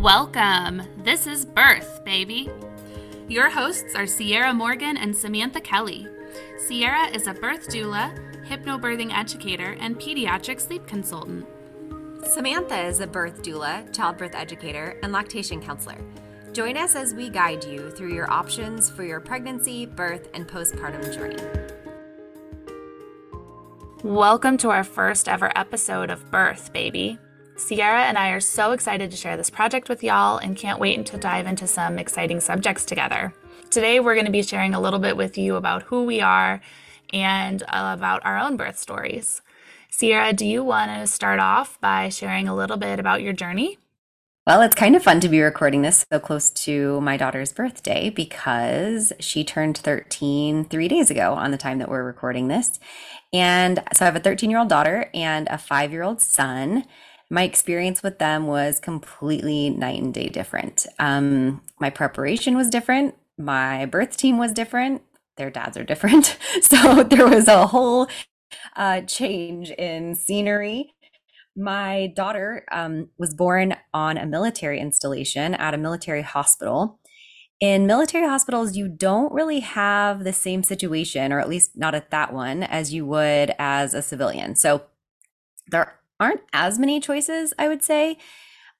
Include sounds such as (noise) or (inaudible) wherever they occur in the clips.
Welcome. This is Birth, baby. Your hosts are Ciarra Morgan and Samantha Kelly. Ciarra is a birth doula, hypnobirthing educator, and pediatric sleep consultant. Samantha is a birth doula, childbirth educator, and lactation counselor. Join us as we guide you through your options for your pregnancy, birth, and postpartum journey. Welcome to our first ever episode of Birth, baby. Ciarra and I are so excited to share this project with y'all and can't wait to dive into some exciting subjects together. Today, we're going to be sharing a little bit with you about who we are and about our own birth stories. Ciarra, do you want to start off by sharing a little bit about your journey? Well, it's kind of fun to be recording this so close to my daughter's birthday because she turned 13 three days ago on the time that we're recording this. And so I have a 13 year old daughter and a five year old son my experience with them was completely night and day different. Um, my preparation was different. My birth team was different. Their dads are different. (laughs) So there was a whole uh, change in scenery. My daughter um, was born on a military installation at a military hospital. In military hospitals, you don't really have the same situation, or at least not at that one, as you would as a civilian. So there aren't as many choices, I would say.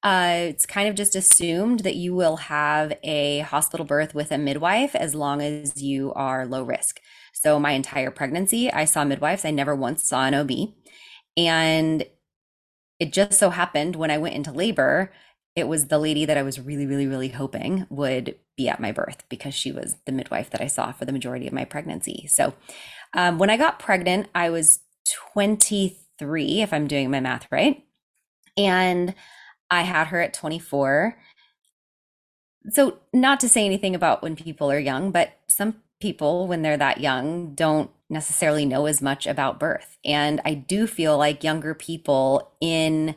Uh, it's kind of just assumed that you will have a hospital birth with a midwife as long as you are low risk. So, my entire pregnancy, I saw midwives. I never once saw an OB. And it just so happened when I went into labor, it was the lady that I was really, really, really hoping would be at my birth because she was the midwife that I saw for the majority of my pregnancy. So, um, when I got pregnant, I was 23 three, if I'm doing my math right. And I had her at 24. So, not to say anything about when people are young, but some people, when they're that young, don't necessarily know as much about birth. And I do feel like younger people in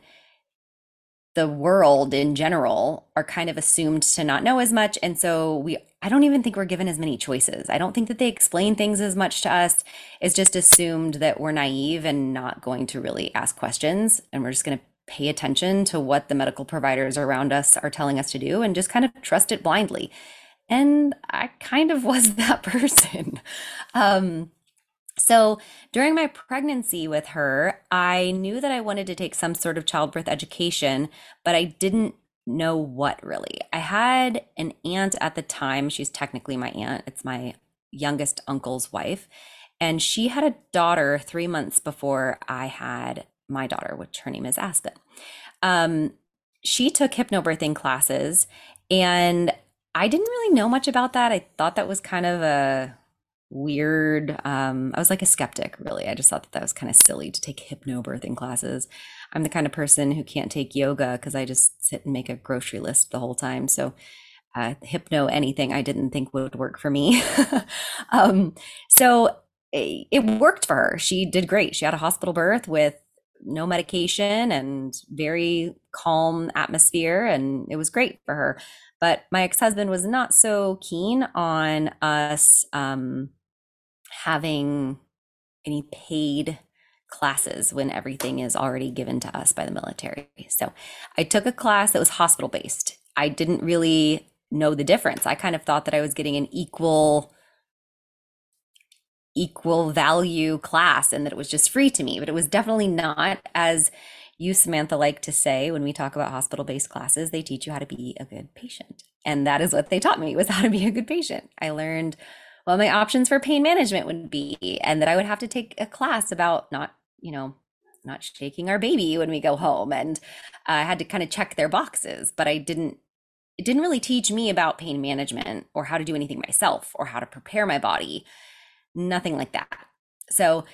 the world in general are kind of assumed to not know as much. And so we I don't even think we're given as many choices. I don't think that they explain things as much to us. It's just assumed that we're naive and not going to really ask questions. And we're just going to pay attention to what the medical providers around us are telling us to do and just kind of trust it blindly. And I kind of was (laughs) that person. Um, so during my pregnancy with her, I knew that I wanted to take some sort of childbirth education, but I didn't know what really. I had an aunt at the time. She's technically my aunt, it's my youngest uncle's wife. And she had a daughter three months before I had my daughter, which her name is Aspen. Um, she took hypnobirthing classes, and I didn't really know much about that. I thought that was kind of a weird. Um, I was like a skeptic, really. I just thought that that was kind of silly to take hypnobirthing classes. I'm the kind of person who can't take yoga because I just sit and make a grocery list the whole time. So, uh, hypno anything I didn't think would work for me. (laughs) um, so it, it worked for her. She did great. She had a hospital birth with no medication and very calm atmosphere, and it was great for her. But my ex husband was not so keen on us um, having any paid classes when everything is already given to us by the military. So I took a class that was hospital based. I didn't really know the difference. I kind of thought that I was getting an equal equal value class and that it was just free to me, but it was definitely not as you Samantha like to say when we talk about hospital based classes, they teach you how to be a good patient. And that is what they taught me was how to be a good patient. I learned what my options for pain management would be and that I would have to take a class about not, you know, not shaking our baby when we go home and I had to kind of check their boxes, but I didn't it didn't really teach me about pain management or how to do anything myself or how to prepare my body. Nothing like that. So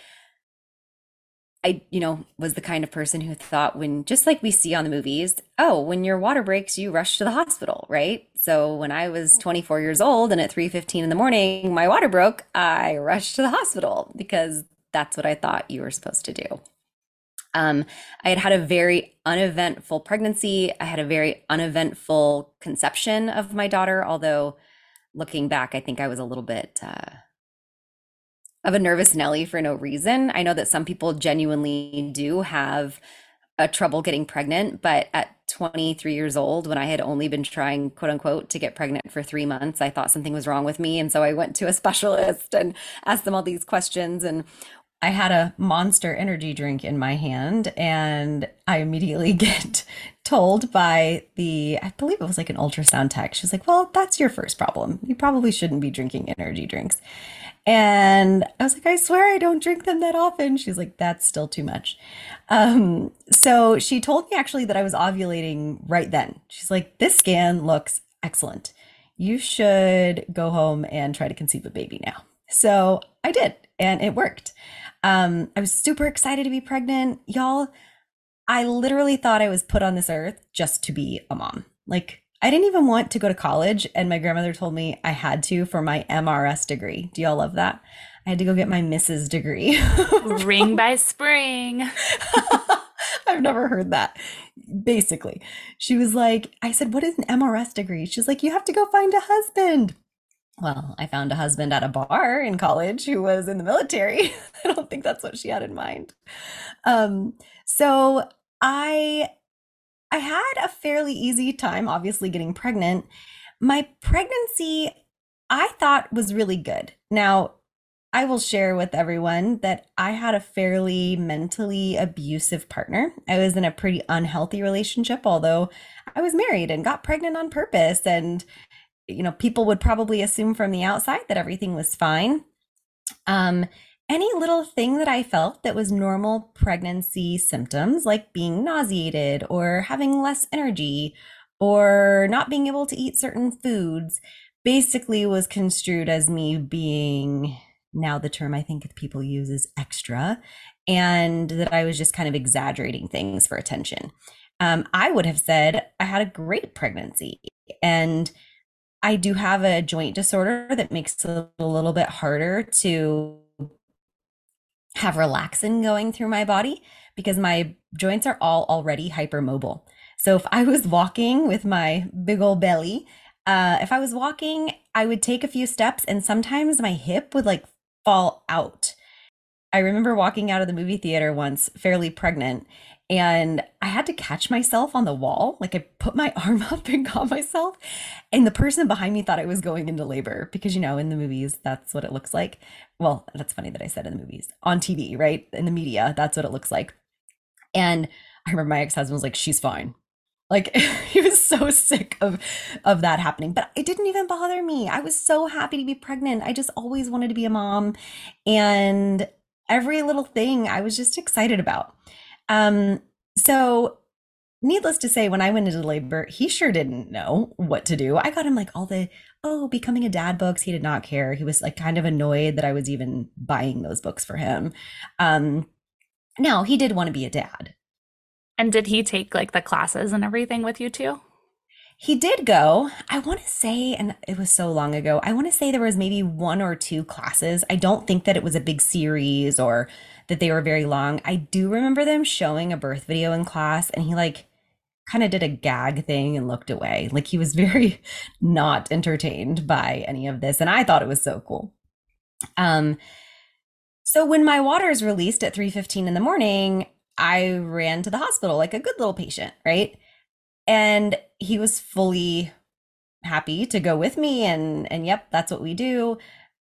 I, you know, was the kind of person who thought when, just like we see on the movies, oh, when your water breaks, you rush to the hospital, right? So when I was 24 years old and at 3:15 in the morning, my water broke, I rushed to the hospital because that's what I thought you were supposed to do. Um, I had had a very uneventful pregnancy. I had a very uneventful conception of my daughter, although looking back, I think I was a little bit uh, of a nervous Nelly for no reason. I know that some people genuinely do have a trouble getting pregnant, but at 23 years old when I had only been trying, quote unquote, to get pregnant for three months. I thought something was wrong with me. And so I went to a (laughs) specialist and asked them all these questions. And I had a monster energy drink in my hand, and I immediately (laughs) get told by the, I believe it was like an ultrasound tech. She's like, Well, that's your first problem. You probably shouldn't be drinking energy drinks. And I was like, I swear I don't drink them that often. She's like, That's still too much. Um, so she told me actually that I was ovulating right then. She's like, This scan looks excellent. You should go home and try to conceive a baby now. So I did, and it worked. Um, I was super excited to be pregnant. Y'all, I literally thought I was put on this earth just to be a mom. Like, I didn't even want to go to college, and my grandmother told me I had to for my MRS degree. Do y'all love that? I had to go get my Mrs. degree. (laughs) Ring by spring. (laughs) I've never heard that. Basically, she was like, I said, What is an MRS degree? She's like, You have to go find a husband well, I found a husband at a bar in college who was in the military. (laughs) I don't think that's what she had in mind. Um, so I I had a fairly easy time obviously getting pregnant. My pregnancy I thought was really good. Now, I will share with everyone that I had a fairly mentally abusive partner. I was in a pretty unhealthy relationship, although I was married and got pregnant on purpose and you know, people would probably assume from the outside that everything was fine. Um, any little thing that I felt that was normal pregnancy symptoms, like being nauseated or having less energy or not being able to eat certain foods, basically was construed as me being now the term I think people use is extra, and that I was just kind of exaggerating things for attention. Um, I would have said I had a great pregnancy and I do have a joint disorder that makes it a little bit harder to have relaxin going through my body because my joints are all already hypermobile. So if I was walking with my big old belly, uh, if I was walking, I would take a few steps and sometimes my hip would like fall out. I remember walking out of the movie theater once, fairly pregnant, and I had to catch myself on the wall. Like I put my (laughs) arm up and caught myself. And the person behind me thought I was going into labor because, you know, in the movies, that's what it looks like. Well, that's funny that I said in the movies on TV, right? In the media, that's what it looks like. And I remember my ex husband was like, she's fine. Like (laughs) he was so sick of of that happening, but it didn't even bother me. I was so happy to be pregnant. I just always wanted to be a mom, and every little thing I was just excited about. Um, so needless to say, when I went into labor, he sure didn't know what to do. I got him like all the, oh, becoming a dad books. He did not care. He was like kind of annoyed that I was even buying those books for him. Um, now he did want to be a dad. And did he take like the classes and everything with you too? He did go. I want to say, and it was so long ago, I want to say there was maybe one or two classes. I don't think that it was a big series or that they were very long. I do remember them showing a birth video in class and he like kind of did a gag thing and looked away. Like he was (laughs) very not entertained by any of this and I thought it was so cool. Um so when my water is released at 3:15 in the morning, I ran to the hospital like a good little patient, right? And he was fully happy to go with me and and yep, that's what we do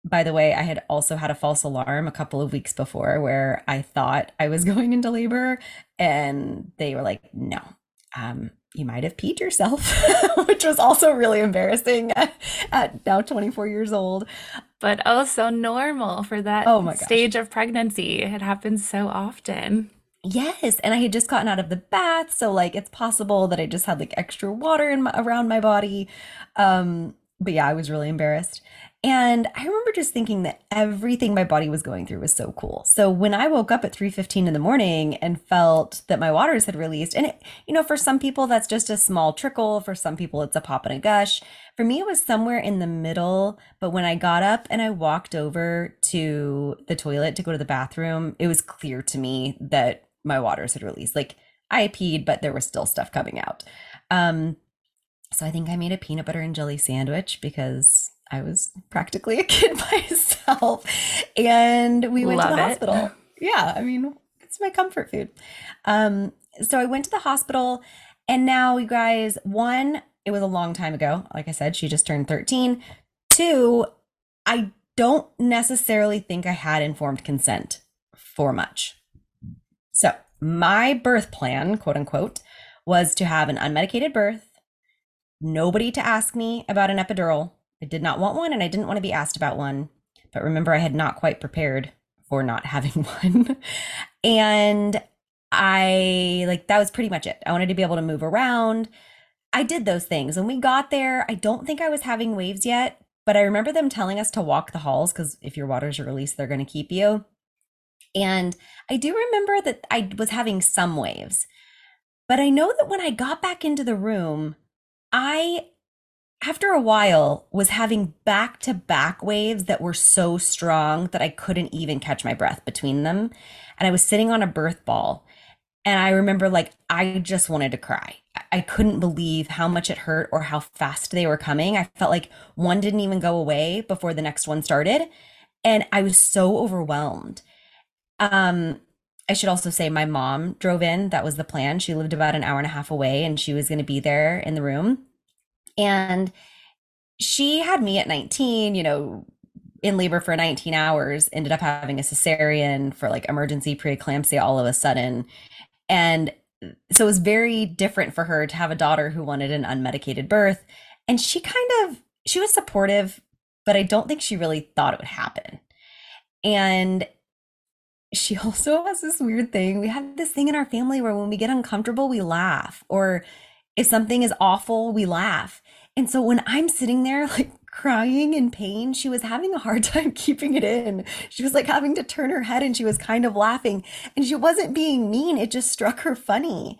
by the way, I had also had a false alarm a couple of weeks before where I thought I was (laughs) going into labor and they were like, no, um, you might have peed yourself, (laughs) which was also really embarrassing at, (laughs) at, now 24 years old. But oh, so normal for that oh my stage of pregnancy. It happens so often. Yes, and I had just gotten out of the bath, so like it's possible that I just had like extra water in my, around my body. Um, but yeah, I was really embarrassed. And I remember just thinking that everything my body was going through was so cool. So when I woke up at 3:15 in the morning and felt that my waters had released, and it, you know, for some people that's just a small trickle, for some people it's a pop and a gush. For me it was somewhere in the middle, but when I got up and I walked over to the toilet to go to the bathroom, it was clear to me that my waters had released. Like I peed, but there was still stuff coming out. Um so I think I made a peanut butter and jelly sandwich because I was practically a kid (laughs) myself. And we went Love to the it. hospital. Yeah, I mean, it's my comfort food. Um, so I went to the hospital And now, you guys, one, it was a long time ago. Like I said, she just turned 13. Two, I don't necessarily think I had informed consent for much. So, my birth plan, quote unquote, was to have an unmedicated birth, nobody to ask me about an epidural. I did not want one and I didn't want to be asked about one. But remember, I had not quite prepared for not (laughs) having one. and I like that was pretty much it. I wanted to be able to move around. I did those things. When we got there, I don't think I was having waves yet, but I remember them telling us to walk the halls because if your waters are released, they're going to keep you. And I do remember that I was having some waves. But I know that when I got back into the room, I after a while was having back to back waves that were so strong that I couldn't even catch my breath between them. And I was sitting on a birth ball. And I remember like I just wanted to cry. I couldn't believe how much it hurt or how fast they were coming. I felt like one didn't even go away before the next one started. And I was so overwhelmed. Um, I should also say my mom drove in. That was the plan. She lived about an hour and a half away and she was going to be there in the room. And she had me at 19, you know, in labor for 19 hours, ended up having a cesarean for like emergency preeclampsia all of a sudden. And mm, so it was very different for her to have a daughter who wanted an unmedicated birth. And she kind of, she was supportive, but I don't think she really thought it would happen. And she (laughs) also has this weird thing. We have this thing in our family where when we get uncomfortable, we laugh, or if something is awful, we laugh. And so when I'm sitting there (laughs) like crying in pain, she was having a hard time (laughs) keeping it in. She was like having to turn her head and she was kind of laughing. And she wasn't being mean, it just struck her funny.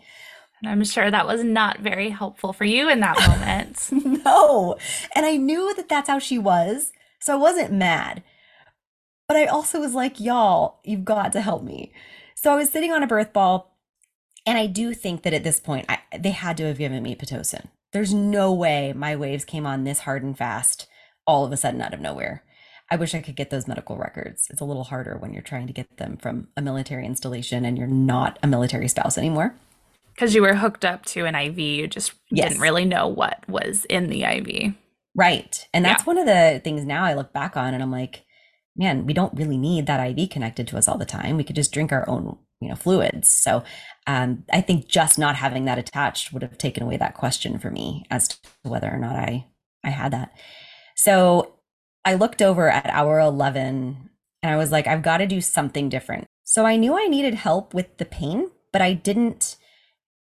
And I'm sure that was not very helpful for you in that moment. (laughs) no. And I knew that that's how she was. So I wasn't mad. But I also was like, y'all, you've got to help me. So I was sitting on a birth ball. And I do think that at this point, I, they had to have given me Pitocin. There's no way my waves came on this hard and fast all of a sudden out of nowhere. I wish I could get those medical records. It's a little harder when you're trying to get them from a military installation and you're not a military spouse anymore. Because you were hooked up to an IV, you just yes. didn't really know what was in the IV. Right. And that's yeah. one of the things now I look back on and I'm like, man, we don't really need that IV connected to us all the time. We could just drink our own, you know, fluids. So um, I think just not having that attached would have taken away that question for me as to whether or not I I had that. So I looked over at hour 11 and I was like, I've got to do something different. So I knew I needed help with the pain, but I didn't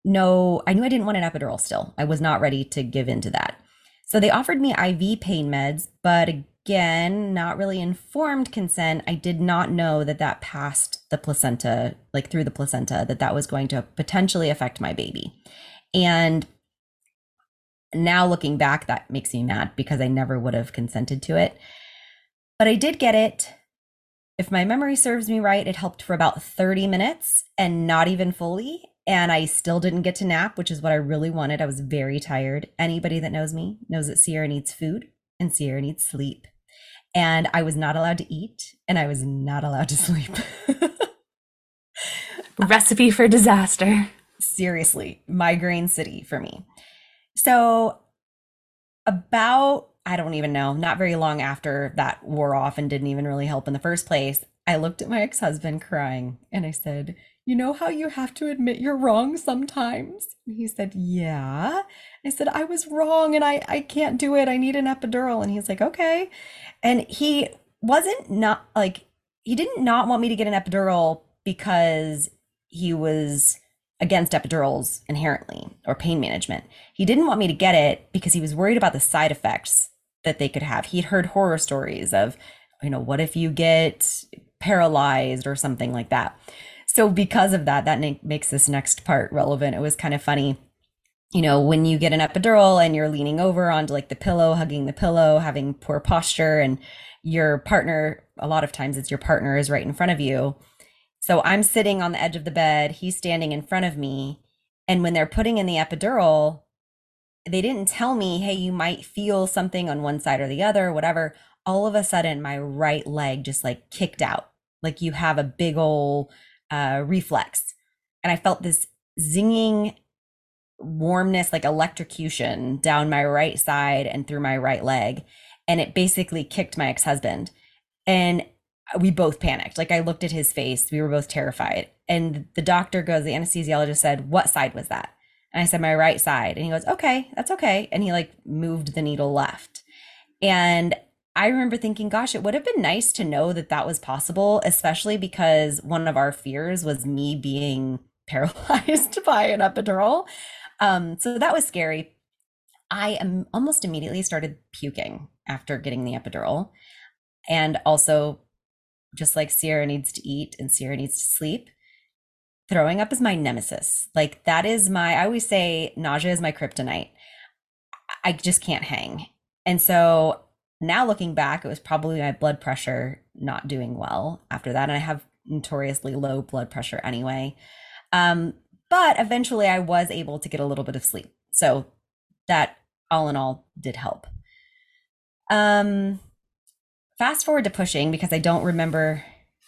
know, I knew I didn't want an epidural still. I was not ready to give into that. So they offered me IV pain meds, but again, not really informed consent. I did not know that that passed the placenta, like through the placenta, that that was going to potentially affect my baby. And now looking back, that makes me mad because I never would have consented to it. But I did get it. If my memory serves me right, it helped for about 30 minutes and not even fully. And I still didn't get to nap, which is what I really wanted. I was very tired. Anybody that knows me knows that Ciarra needs food and Ciarra needs sleep and I was not allowed to eat and I was not allowed to sleep. (laughs) Recipe for disaster. Seriously, migraine city for me. So, about, I don't even know, not very long after that wore off and didn't even really help in the first place, I looked at my ex husband crying and I said, You know how you have to admit you're wrong sometimes? And he said, Yeah. I said, I was wrong and I, I can't do it. I need an epidural. And he's like, Okay. And he wasn't not like, he didn't not want me to get an epidural because he was against epidurals inherently or pain management. He didn't want me to get it because he was worried about the side effects that they could have. He'd heard horror stories of, you know, what if you get paralyzed or something like that. So because of that, that makes this next part relevant. It was kind of funny you know, when you get an epidural and you're leaning over onto like the pillow, hugging the pillow, having poor posture, and your partner, a lot of times it's your partner is right in front of you. So I'm sitting on the edge of the bed, he's standing in front of me. And when they're putting in the epidural, they didn't tell me, hey, you might feel something on one side or the other, whatever. All of a sudden, my right leg just like kicked out, like you have a big old uh, reflex. And I felt this zinging warmness, like electrocution down my right side and through my right leg. And it basically kicked my ex husband. And we both panicked. Like I looked at his face, we were both terrified. And the doctor goes, the anesthesiologist said, What side was that? And I said, My right side. And he goes, Okay, that's okay. And he like moved the needle left. And I remember thinking, gosh, it would have been nice to know that that was possible, especially because one of our fears was me being (laughs) paralyzed by an epidural. Um, so that was scary. I am almost immediately started puking after getting the epidural. And also, just like Ciarra needs to eat and Ciarra needs to sleep, throwing up is my nemesis. Like, that is my, I always say, nausea is my kryptonite. I just can't hang. And so now looking back, it was probably my blood pressure not doing well after that. And I have notoriously low blood pressure anyway. Um, but eventually I was able to get a little bit of sleep. So that all in all did help. Um, fast forward to pushing because I don't remember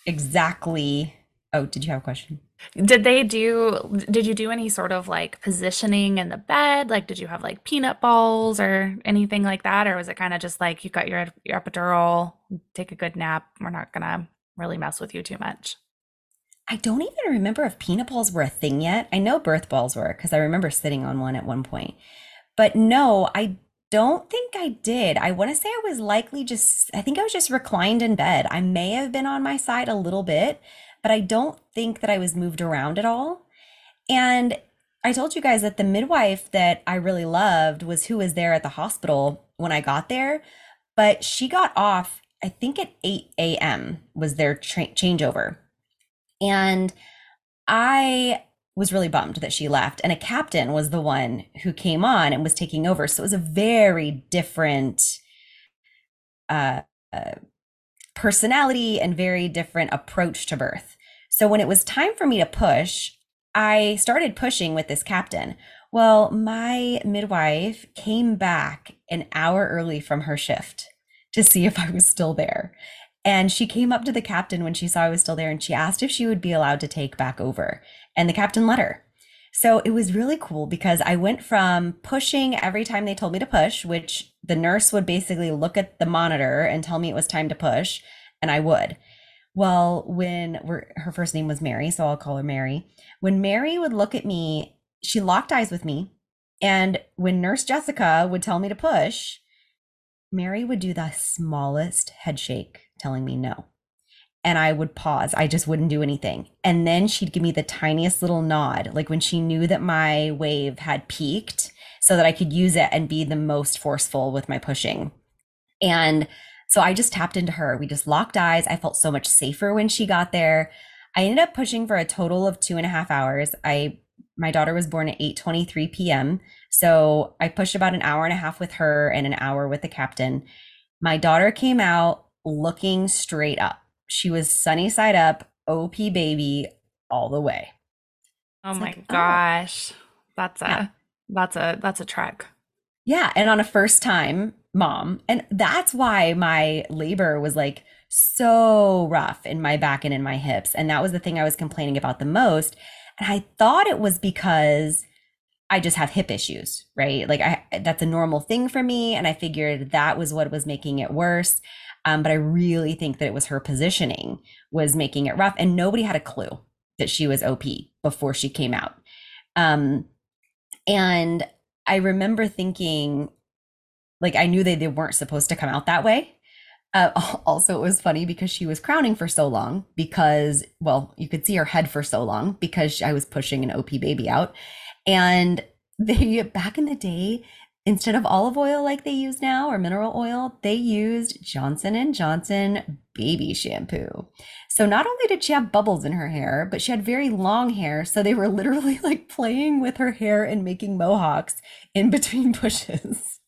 exactly. Oh, did you have a question? Did they do, did you do any sort of like positioning in the bed? Like, did you have like peanut balls or anything like that? Or was it kind of just like you got your, your epidural, take a good nap? We're not going to really mess with you too much. I don't even remember if peanut balls were a thing yet. I know birth balls were because I remember sitting on one at one point. But no, I don't think I did. I want to say I was likely just, I think I was just reclined in bed. I may have been on my side a little bit, but I don't think that I was moved around at all. And I told you guys that the midwife that I really loved was who was there at the hospital when I got there, but she got off, I think at 8 a.m. was their tra- changeover. And I was really bummed that she left. And a captain was the one who came on and was taking over. So it was a very different uh, uh, personality and very different approach to birth. So when it was time for me to push, I started pushing with this captain. Well, my midwife came back an hour early from her shift to see if I was still there. And she came up to the captain when she saw I was still there and she asked if she would be allowed to take back over. And the captain let her. So it was really cool because I went from pushing every time they told me to push, which the nurse would basically look at the monitor and tell me it was time to push, and I would. Well, when her first name was Mary, so I'll call her Mary. When Mary would look at me, she locked eyes with me. And when Nurse Jessica would tell me to push, Mary would do the smallest head shake telling me no. And I would pause. I just wouldn't do anything. And then she'd give me the tiniest little nod, like when she knew that my wave had peaked so that I could use it and be the most forceful with my pushing. And so I just tapped into her. We just locked eyes. I felt so much safer when she got there. I ended up pushing for a total of two and a half hours. I my daughter was born at 8:23 p.m. So I pushed about an hour and a half with her and an hour with the captain. My daughter came out looking straight up. She was sunny side up, OP baby all the way. Oh it's my like, oh. gosh. Oh. That's a yeah. that's a that's a trek. Yeah, and on a first time mom. And that's why my labor was like so rough in my back and in my hips. And that was the thing I was complaining about the most. And I thought it was because I just have hip issues, right? Like I that's a normal thing for me and I figured that was what was making it worse. Um, but I really think that it was her positioning was making it rough, and nobody had a clue that she was OP before she came out. Um, and I remember thinking, like, I knew they, they weren't supposed to come out that way. Uh, (laughs) also, it was funny because she was crowning for so long because, well, you could see her head for so long because I was pushing an OP baby out. And (laughs) they, back in the day, instead of olive oil like they use now or mineral oil they used johnson and johnson baby shampoo. So not only did she have bubbles in her hair but she had very long hair so they were (laughs) literally like playing with her hair and making mohawks in between (laughs) pushes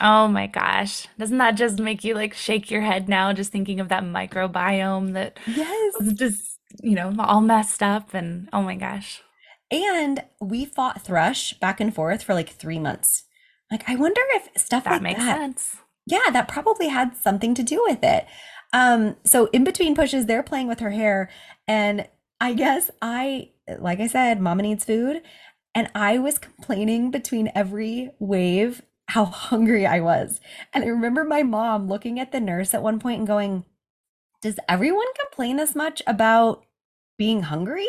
oh my gosh. Doesn't that just make you like shake your head now just thinking of that microbiome that yes. was just you know all messed up and oh my gosh and we fought thrush back and forth for like three months. Like, I wonder if stuff that like makes that, sense. Yeah, that probably had something to do with it. Um, so in between pushes, they're playing with her hair. And I guess I, like I said, mama needs food. And I was complaining between every wave how (laughs) hungry I was. And I remember my mom looking at the nurse at one point and going, Does everyone complain this much about being hungry?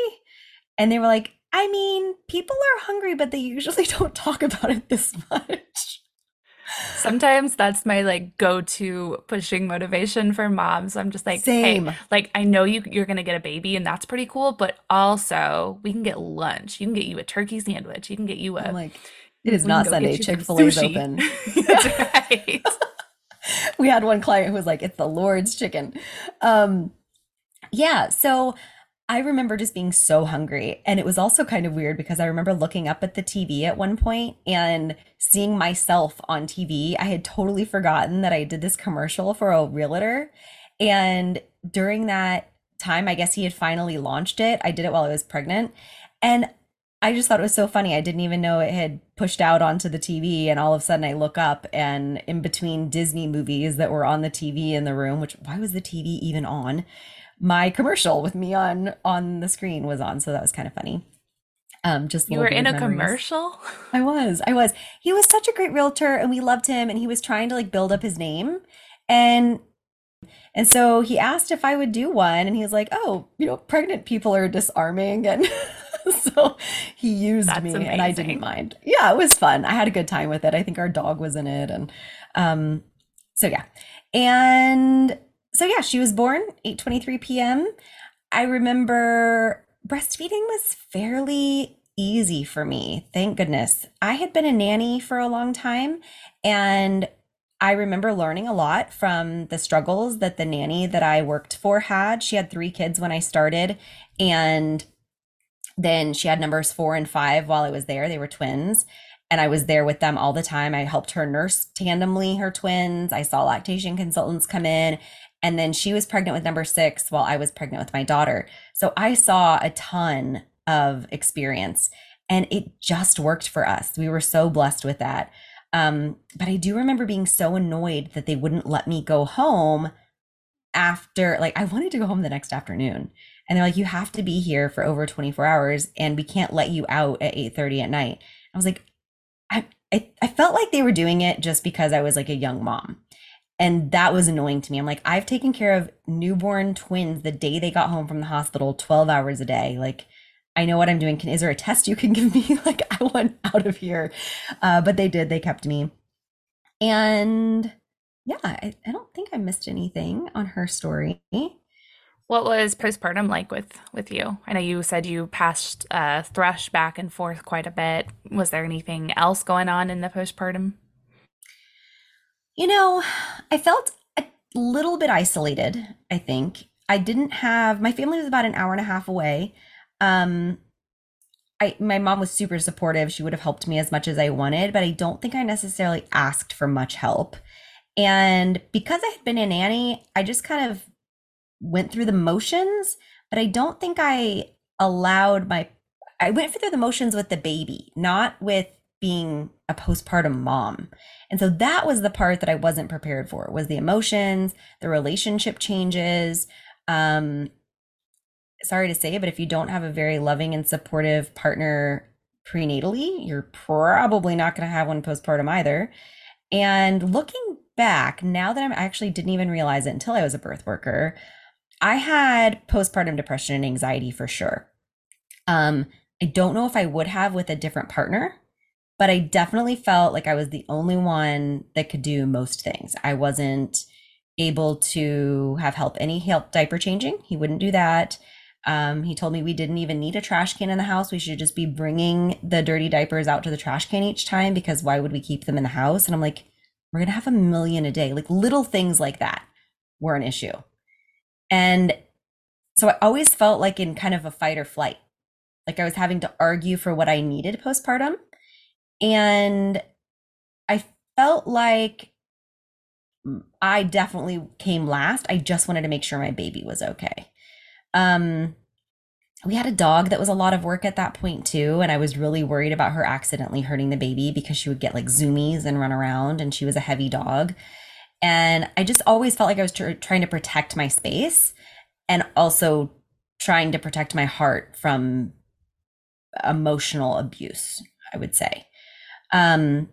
And they were like, I mean, people are hungry, but they usually (laughs) don't talk about it this much. Sometimes that's my like go-to pushing motivation for moms. I'm just like, Same. hey, like I know you you're gonna get a baby and that's pretty cool, but also we can get lunch. You can get you a turkey sandwich. You can get you a I'm like, it is not Sunday. Chick fil A's sushi." open. (laughs) (laughs) That's right. we had one client who was like, it's the Lord's chicken. Um, yeah. So I remember just being so hungry. And it was also kind of weird because I remember looking up at the TV at one point and seeing myself on TV. I had totally forgotten that I did this commercial for a realtor. And during that time, I guess he had finally launched it. I did it while I was pregnant. And I just thought it was so funny. I didn't even know it had pushed out onto the TV. And all of a sudden I look up and in between Disney movies that were on the TV in the room, which why was the TV even on? My commercial with me on on the screen was on. So that was kind of funny. Um, just You were in a memories. commercial? I was. I was. He was such a great realtor and we loved him and he was trying to like build up his name. And and so he asked if I would do one and he was like, "Oh, you know, pregnant people are disarming." And (laughs) so he used That's me and I didn't mind. Yeah, it was fun. I had a good time with it. I think our dog was in it and um so yeah. And so yeah, she was born 8:23 p.m. I remember breastfeeding was fairly easy for me. Thank goodness. I had been a nanny for a long time and I remember learning a lot from the struggles that the nanny that I worked for had. She had three kids when I started and then she had numbers 4 and 5 while I was there. They were twins and I was there with them all the time. I helped her nurse tandemly her twins. I saw lactation consultants come in and then she was pregnant with number 6 while I was pregnant with my daughter. So I saw a ton of experience and it just worked for us. We were so blessed with that. Um, but I do remember being so annoyed that they wouldn't let me go home after, like, I wanted to go home the next afternoon. And they're like, you have to be here for over 24 hours and we can't let you out at 8:30 at night. I was like, I, I, I felt like they were doing it just because I was like a young mom. And that was annoying to me. I'm like, I've taken care of newborn twins the day they got home from the hospital 12 hours a day. Like, I know what I'm doing. Can is there a test you can (laughs) give me? Like, I want out of here. Uh, but they did. They kept me. And yeah, I, I don't think I missed anything on her story. What was postpartum like with with you? I know you said you passed uh, thrush back and forth quite a bit. Was there anything else going on in the postpartum? You know, I felt a little bit isolated, I think. I didn't have my family was about an hour and a half away. Um I my mom was super supportive. She would have helped me as much as I wanted, but I don't think I necessarily asked for much help. And because I had been a nanny, I just kind of went through the motions, but I don't think I allowed my I went through the motions with the baby, not with being a postpartum mom. And so that was the part that I wasn't prepared for was the emotions, the relationship changes. Um sorry to say, but if you don't have a very loving and supportive partner prenatally, you're probably not going to have one postpartum either. And looking back, now that I'm I actually didn't even realize it until I was a birth worker, I had postpartum depression and anxiety for sure. Um, I don't know if I would have with a different partner, but I definitely felt like I was the only one that could do most things. I wasn't able to have help any help diaper changing. He wouldn't do that. Um, he told me we didn't even need a trash can in the house. We should just be bringing the dirty diapers out to the trash can each time because why would we keep them in the house? And I'm like, we're going to have a million a day. Like little things like that were an issue. And so I always felt like in kind of a fight or flight, like I was having to argue for what I needed postpartum. And I felt like I definitely came last. I just wanted to make sure my baby was okay. Um, we had a dog that was a lot of work at that point too, and I was really worried about her accidentally hurting the baby because she would get like zoomies and run around, and she was a heavy dog. And I just always felt like I was tr- trying to protect my space and also trying to protect my heart from emotional abuse, I would say. Um,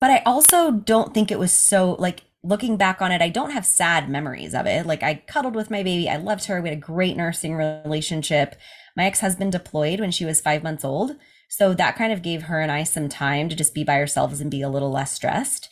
but I also don't think it was so like looking back on it, I don't have sad memories of it. Like I cuddled with my baby, I loved her. We had a great nursing relationship. My ex husband deployed when she was five months old. So that kind of gave her and I some time to just be by ourselves and be a little less stressed.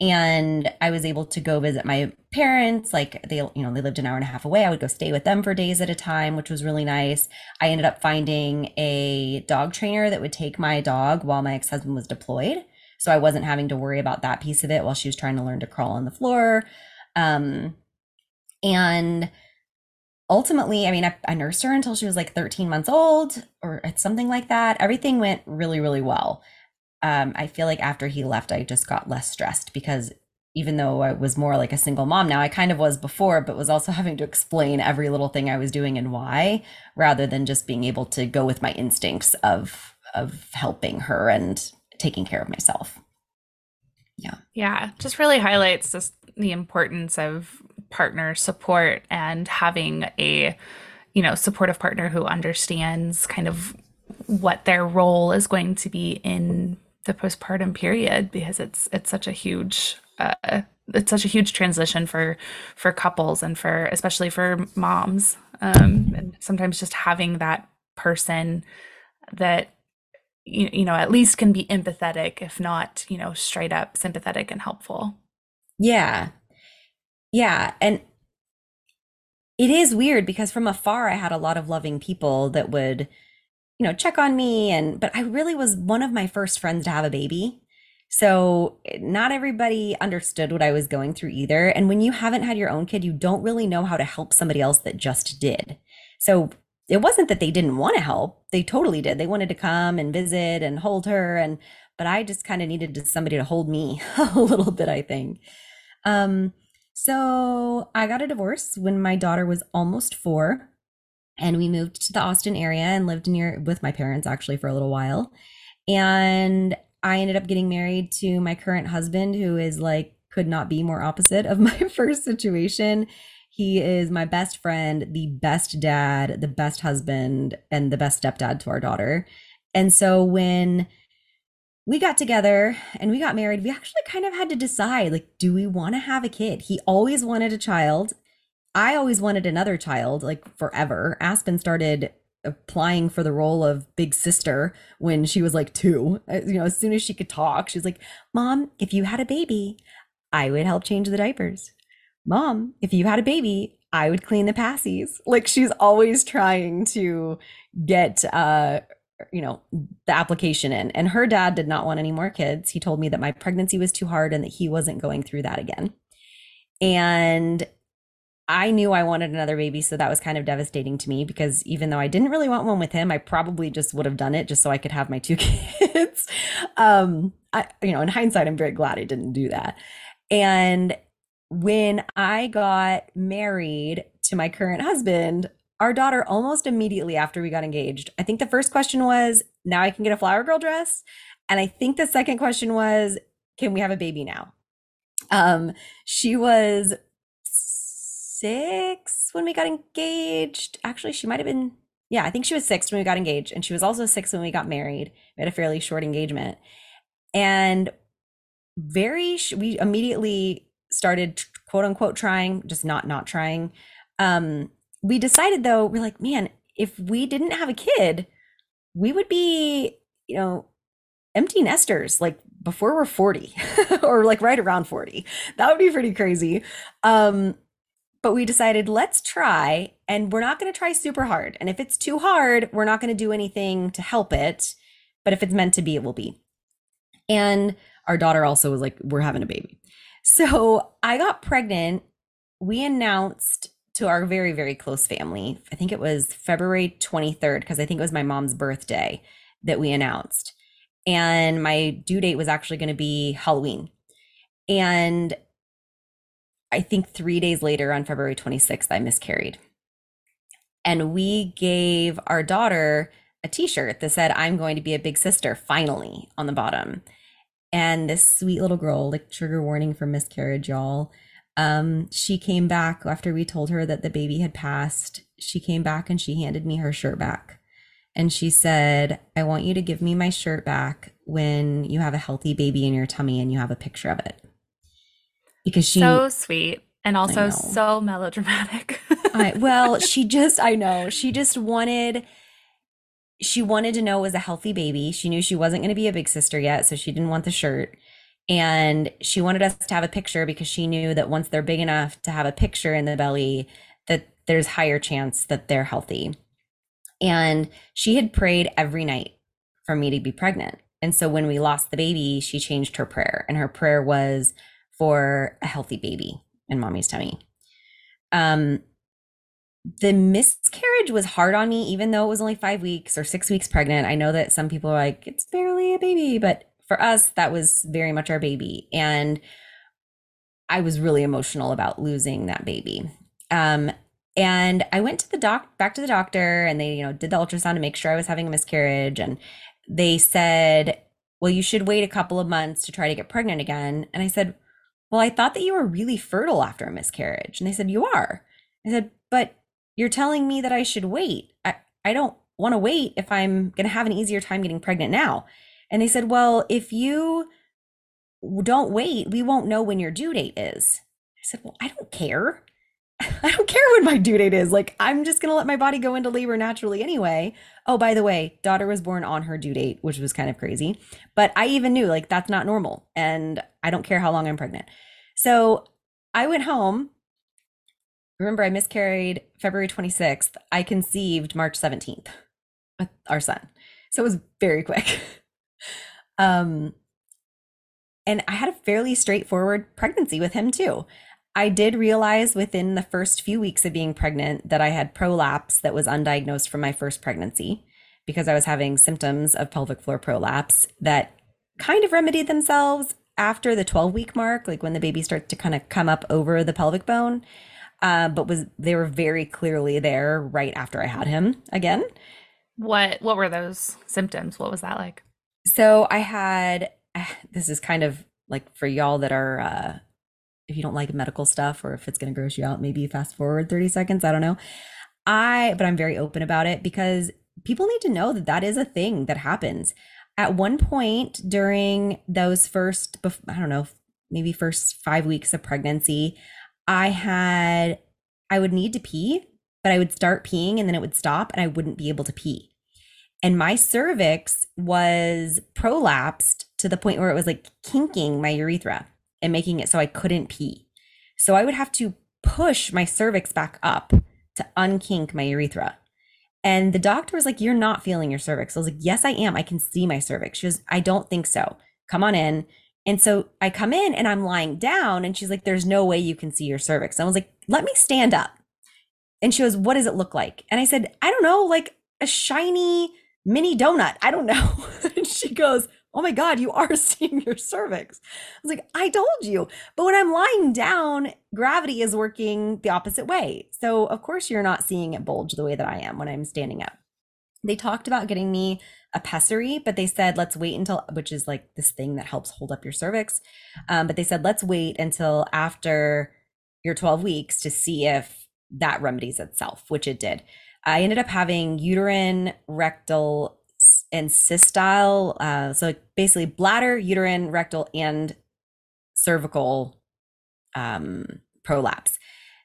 And I was able to go visit my parents. Like they, you know, they lived an hour and a half away. I would go stay with them for days at a time, which was really nice. I ended up finding a dog trainer that would take my dog while my ex husband was deployed. So I wasn't having to worry about that piece of it while she was trying to learn to crawl on the floor. Um, and ultimately, I mean, I, I nursed her until she was like 13 months old or something like that. Everything went really, really well. Um, I feel like after he left, I just got less stressed because even though I was more like a single mom now, I kind of was before, but was also (laughs) having to explain every little thing I was doing and why, rather than just being able to go with my instincts of of helping her and taking care of myself. Yeah. Yeah. Just really highlights just the importance of partner support and having a, you know, supportive partner who understands kind of what their role is going to be in the postpartum period because it's it's such a huge uh, it's such a huge transition for for couples and for especially for moms um, and sometimes just having that person that you, you know at least can be empathetic if not you know straight up sympathetic and helpful. Yeah. Yeah and it is weird because from afar i had a lot of loving people that would you know check on me and but i really was one of my first friends to have a baby. So not everybody understood what i was going through either and when you haven't had your own kid you don't really know how to help somebody else that just did. So it wasn't that they didn't want to help they totally did they wanted to come and visit and hold her and but i just kind of needed somebody to hold me (laughs) a little bit i think. Um so i got a divorce when my daughter was almost four and we moved to the austin area and lived near with my parents actually for a little while and i ended up getting married to my current husband who is like could not be more opposite of (laughs) my first situation he is my best friend, the best dad, the best husband, and the best stepdad to our daughter. And so when we got together and we got married, we actually kind of had to decide like, do we want to have a kid? He always wanted a child. I always wanted another child, like forever. Aspen started applying for the role of big sister when she was like two. Uh, you know, as soon as she could talk, she's like, Mom, if you had a baby, I would help change the diapers. Mom, if you had a baby, I would clean the passies. Like she's always trying to get uh you know the application in and her dad did not want any more kids he told me that my pregnancy was too hard and that he wasn't going through that again and i knew i wanted another baby so that was kind of devastating to me because even though i didn't really want one with him i probably just would have done it just so i could have my two (laughs) kids um i you know in hindsight i'm very glad i didn't do that and when I got married to my current husband, our daughter almost immediately after we got engaged, I think the first question was, now I can get a flower girl dress. And I think the second question was, can we have a baby now? Um, she was six when we got engaged. Actually, she might have been, yeah, I think she was six when we got engaged. And she was also six when we got married. We had a fairly short engagement. And very, we immediately started quote unquote trying, just not not trying. Um, we decided though, we're like, man, if we didn't have a kid, we would be, you know, empty nesters like before we're 40 (laughs) or like right around 40. That would be pretty crazy. Um, but we decided let's try and we're not going to try super hard. And if it's too hard, we're not going to do anything to help it. But if it's meant to be, it will be. And our daughter also was like, we're having a baby. So I got pregnant. We announced to our very, very close family, I think it was February 23rd, because I think it was my mom's birthday that we announced. And my due date was actually going to be Halloween. And I think three days later, on February 26th, I miscarried. And we gave our daughter a t shirt that said, I'm going to be a big sister, finally, on the bottom and this sweet little girl, like trigger warning for miscarriage, y'all. Um, she came back after we told her that the baby had passed. She came back and she handed me her shirt back. And she said, I want you to give me my shirt back when you have a healthy baby in your tummy and you have a picture of it. Because she. So sweet and also so melodramatic. I, (laughs) well, she just, I know, she just wanted, she wanted to know it was a healthy baby. She knew she wasn't going to be a big sister yet, so she didn't want the shirt. And she wanted us to have a picture because she knew that once they're big enough to have a picture in the belly, that there's higher chance that they're healthy. And she had prayed every night for me to be pregnant. And so when we lost the baby, she changed her prayer. And her prayer was for a healthy baby in mommy's tummy. Um, the miscarriage was hard on me, even though it was only five weeks or six weeks pregnant. I know that some people are like, it's barely a baby, but for us, that was very much our baby. And I was really emotional about losing that baby. Um, and I went to the doc back to the doctor and they, you know, did the ultrasound to make sure I was having a miscarriage. And they said, Well, you should wait a couple of months to try to get pregnant again. And I said, well, I thought that you were really fertile after a miscarriage. And they said, You are. I said, But you're telling me that I should wait. I, I don't want to wait if I'm going to have an easier time getting pregnant now. And they said, Well, if you don't wait, we won't know when your due date is. I said, Well, I don't care. (laughs) I don't care when my due date is. Like, I'm just going to let my body go into labor naturally anyway. Oh, by the way, daughter was born on her due date, which was kind of crazy. But I even knew like that's not normal. And I don't care how long I'm pregnant. So I went home. Remember, I miscarried February 26th. I conceived March 17th with our son. So it was very quick. (laughs) um, and I had a fairly straightforward pregnancy with him too. I did realize within the first few weeks of being pregnant that I had prolapse that was undiagnosed from my first pregnancy because I was having symptoms of pelvic floor prolapse that kind of remedied themselves after the 12 week mark, like when the baby starts to kind of come up over the pelvic bone. Uh, but was they were very clearly there right after I had him again. What what were those symptoms? What was that like? So I had (sighs) this is kind of like for y'all that are uh, if you don't like medical stuff or if it's going to gross you out, maybe fast forward 30 seconds. I don't know. I, but I'm very open about it because people need to know that that is a thing that happens. At one point during those first, I don't know, maybe first five weeks of pregnancy, I had, I would need to pee, but I would start peeing and then it would stop and I wouldn't be able to pee. And my cervix was prolapsed to the point where it was like kinking my urethra and making it so I couldn't pee. So I would have to push my cervix back up to unkink my urethra. And the doctor was like, You're not feeling your cervix. I was like, Yes, I am. I can see my cervix. She goes, I don't think so. Come on in. And so I come in and I'm lying down, and she's like, There's no way you can see your cervix. And I was like, Let me stand up. And she goes, What does it look like? And I said, I don't know, like a shiny mini donut. I don't know. (laughs) and she goes, oh my God, you are (laughs) seeing your cervix. I was like, I told you. But when I'm lying down, gravity is working the opposite way. So, of course, you're not seeing it bulge the way that I am when I'm standing up. They talked about getting me a pessary, but they said, let's wait until, which is like this thing that helps hold up your cervix. Um, but they said, let's wait until after your 12 weeks to see if that remedies itself, which it did. I ended up having uterine rectal and cystocele. Uh, so basically, bladder, uterine, rectal, and cervical um, prolapse.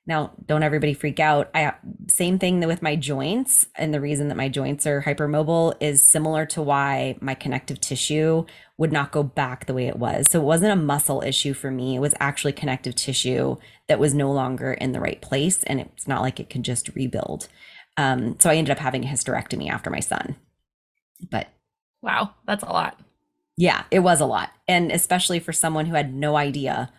Now, don't everybody freak out. I same thing with my joints, and the reason that my joints are hypermobile is similar to why my connective tissue would not go back the way it was. So it wasn't a muscle issue for me; it was actually connective tissue that was no longer in the right place, and it's not like it could just rebuild. Um, so I ended up having a hysterectomy after my son. But wow, that's a lot. Yeah, it was a lot. And especially for someone who had no idea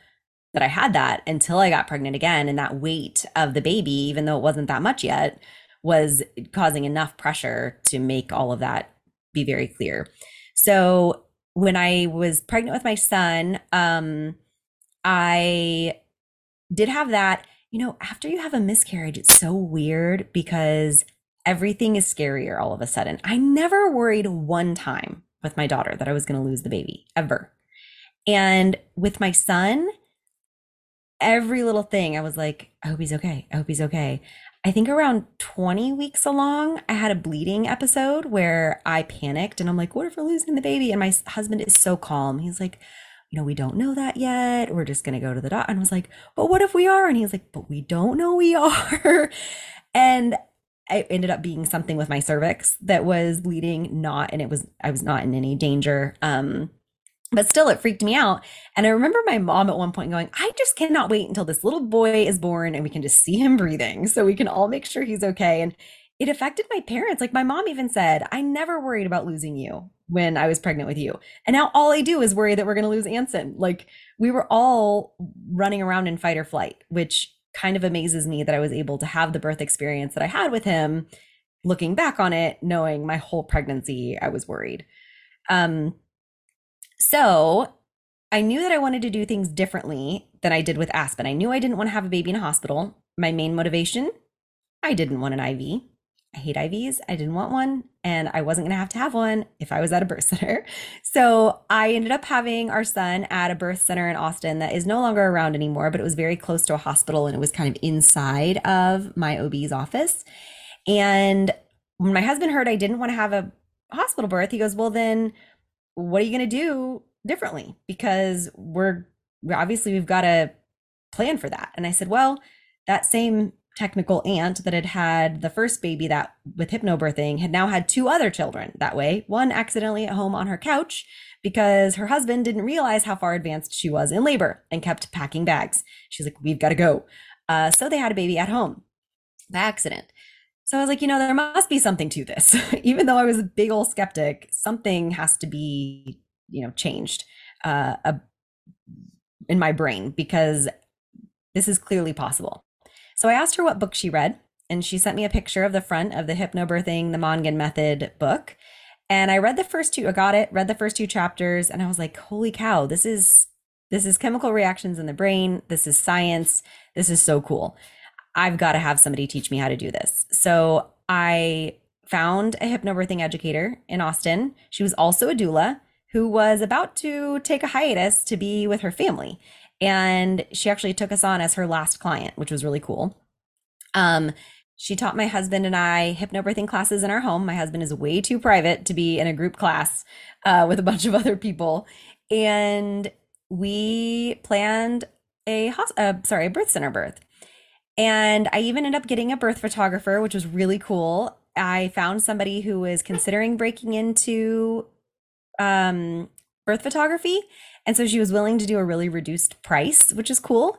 that I had that until I got pregnant again. And that weight of the baby, even though it wasn't that much yet, was causing enough pressure to make all of that be very clear. So when I was pregnant with my son, um, I did have that. You know, after you have a miscarriage, it's so weird because everything is scarier all of a sudden. I never worried one time with my daughter that I was going to lose the baby ever. And with my son, every little thing, I was like, I hope he's okay. I hope he's okay. I think around 20 weeks along, I had a bleeding episode where I panicked and I'm like, what if we're losing the baby? And my husband is so calm. He's like, you know, we don't know that yet. We're just going to go to the doctor. And I was like, but what if we are? And he's like, but we don't know we are. (laughs) and it ended up being something with my cervix that was bleeding, not, and it was, I was not in any danger. Um, but still it freaked me out. And i remember my mom at one point going i just cannot wait until this little boy is born and we can just see him breathing so we can all make sure he's okay. And it affected my parents. Like my mom even said i never worried about losing you when i was pregnant with you. And now all i do is worry that we're going to lose anson. Like we were all running around in fight or flight which kind of amazes me that i was able to have the birth experience that i had with him looking back on it knowing my whole pregnancy i was worried um so I knew that I wanted to do things differently than I did with Aspen. I knew I didn't want to have a baby in a hospital. My main motivation I didn't want an IV. I hate IVs. I didn't want one. And I wasn't going to have to have one if I was at a birth (laughs) center. So I ended up having our son at a birth center in Austin that is no longer around anymore, but it was very close to a hospital and it was kind of inside of my OB's office. And when my husband heard I didn't want to have a hospital birth, he goes, Well, then what are you going to do differently? Because we're obviously we've got a plan for that. And I said, well, that same technical aunt that had had the first baby that with hypnobirthing had now had two other children that way one accidentally at home on her couch because her husband didn't realize how far advanced she was in labor and kept packing bags she's like we've got to go uh, so they had a baby at home by accident so I was like, you know, there must be something to this. (laughs) Even though I was a big old skeptic, something has to be, you know, changed uh, uh, in my brain because this is clearly possible. So I asked her what book she read, and she sent me a picture of the front of the Hypnobirthing, the Mongan Method book. And I read the first two, I got it, read the first two chapters, and I was like, holy cow, this is this is chemical reactions in the brain. This is science. This is so cool. I've got to have somebody teach me how to do this. So I found a hypnobirthing educator in Austin. She was also a doula who was about to take a hiatus to be with her family. And she actually took us on as her last client, which was really cool. Um, she taught my husband and I hypnobirthing classes in our home. My husband is way too private to be in a group class uh, with a bunch of (laughs) other people. And we planned a, uh, sorry, a birth center birth. And I even ended up getting a birth photographer, which was really cool. I found somebody who was considering breaking into um, birth photography. And so she was willing to do a really reduced price, which is cool.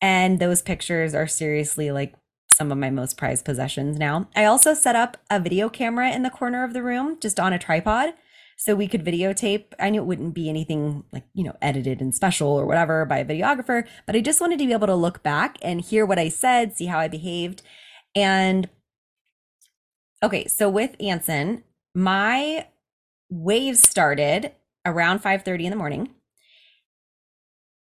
And those pictures are seriously like some of my most prized possessions now. I also set up a video camera in the corner of the room, just on a tripod so we could videotape. I knew it wouldn't be anything like, you know, edited and special or whatever by a videographer, but I just wanted to be able to look back and hear what I said, see how I behaved. And okay, so with Anson, my waves started around 5:30 in the morning.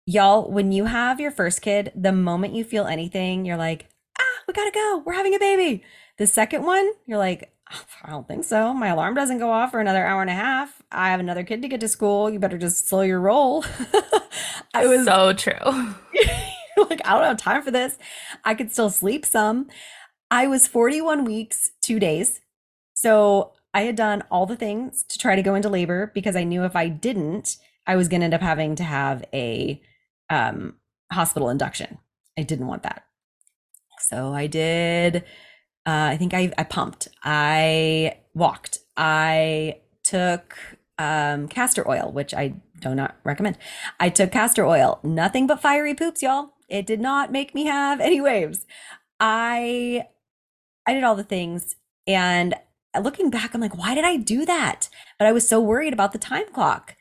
Y'all, when you have your first kid, the moment you feel anything, you're like, "Ah, we got to go. We're having a baby." The second one, you're like, I don't think so. My alarm doesn't go off for another hour and a half. I have another kid to get to school. You better just slow your roll. (laughs) I was so true. (laughs) (laughs) like, I don't have time for this. I could still sleep some. I was 41 weeks, two days. So I had done all the things to try to go into labor because I knew if I didn't, I was going to end up having to have a um, hospital induction. I didn't want that. So I did uh, I think I, I pumped. I walked. I took um, castor oil, which I do not recommend. I took castor oil. Nothing but fiery poops, y'all. It did not make me have any waves. I I did all the things and looking back I'm like why did I do that? But I was so worried about the time clock.